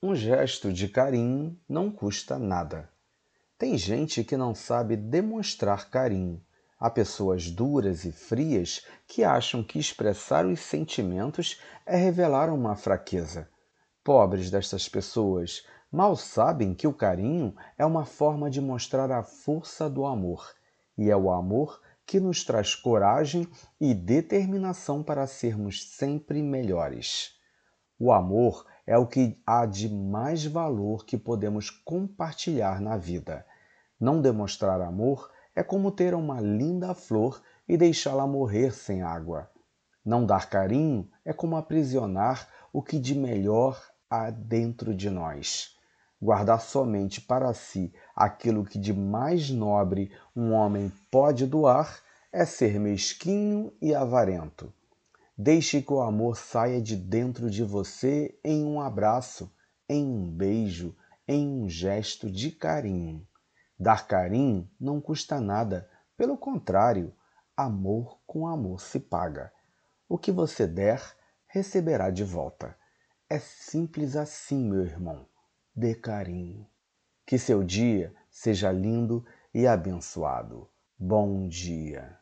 Um gesto de carinho não custa nada. Tem gente que não sabe demonstrar carinho. Há pessoas duras e frias que acham que expressar os sentimentos é revelar uma fraqueza. Pobres destas pessoas, mal sabem que o carinho é uma forma de mostrar a força do amor, e é o amor que nos traz coragem e determinação para sermos sempre melhores. O amor é o que há de mais valor que podemos compartilhar na vida. Não demonstrar amor é como ter uma linda flor e deixá-la morrer sem água. Não dar carinho é como aprisionar o que de melhor há dentro de nós. Guardar somente para si aquilo que de mais nobre um homem pode doar é ser mesquinho e avarento. Deixe que o amor saia de dentro de você em um abraço, em um beijo, em um gesto de carinho. Dar carinho não custa nada, pelo contrário, amor com amor se paga. O que você der, receberá de volta. É simples assim, meu irmão. Dê carinho. Que seu dia seja lindo e abençoado. Bom dia.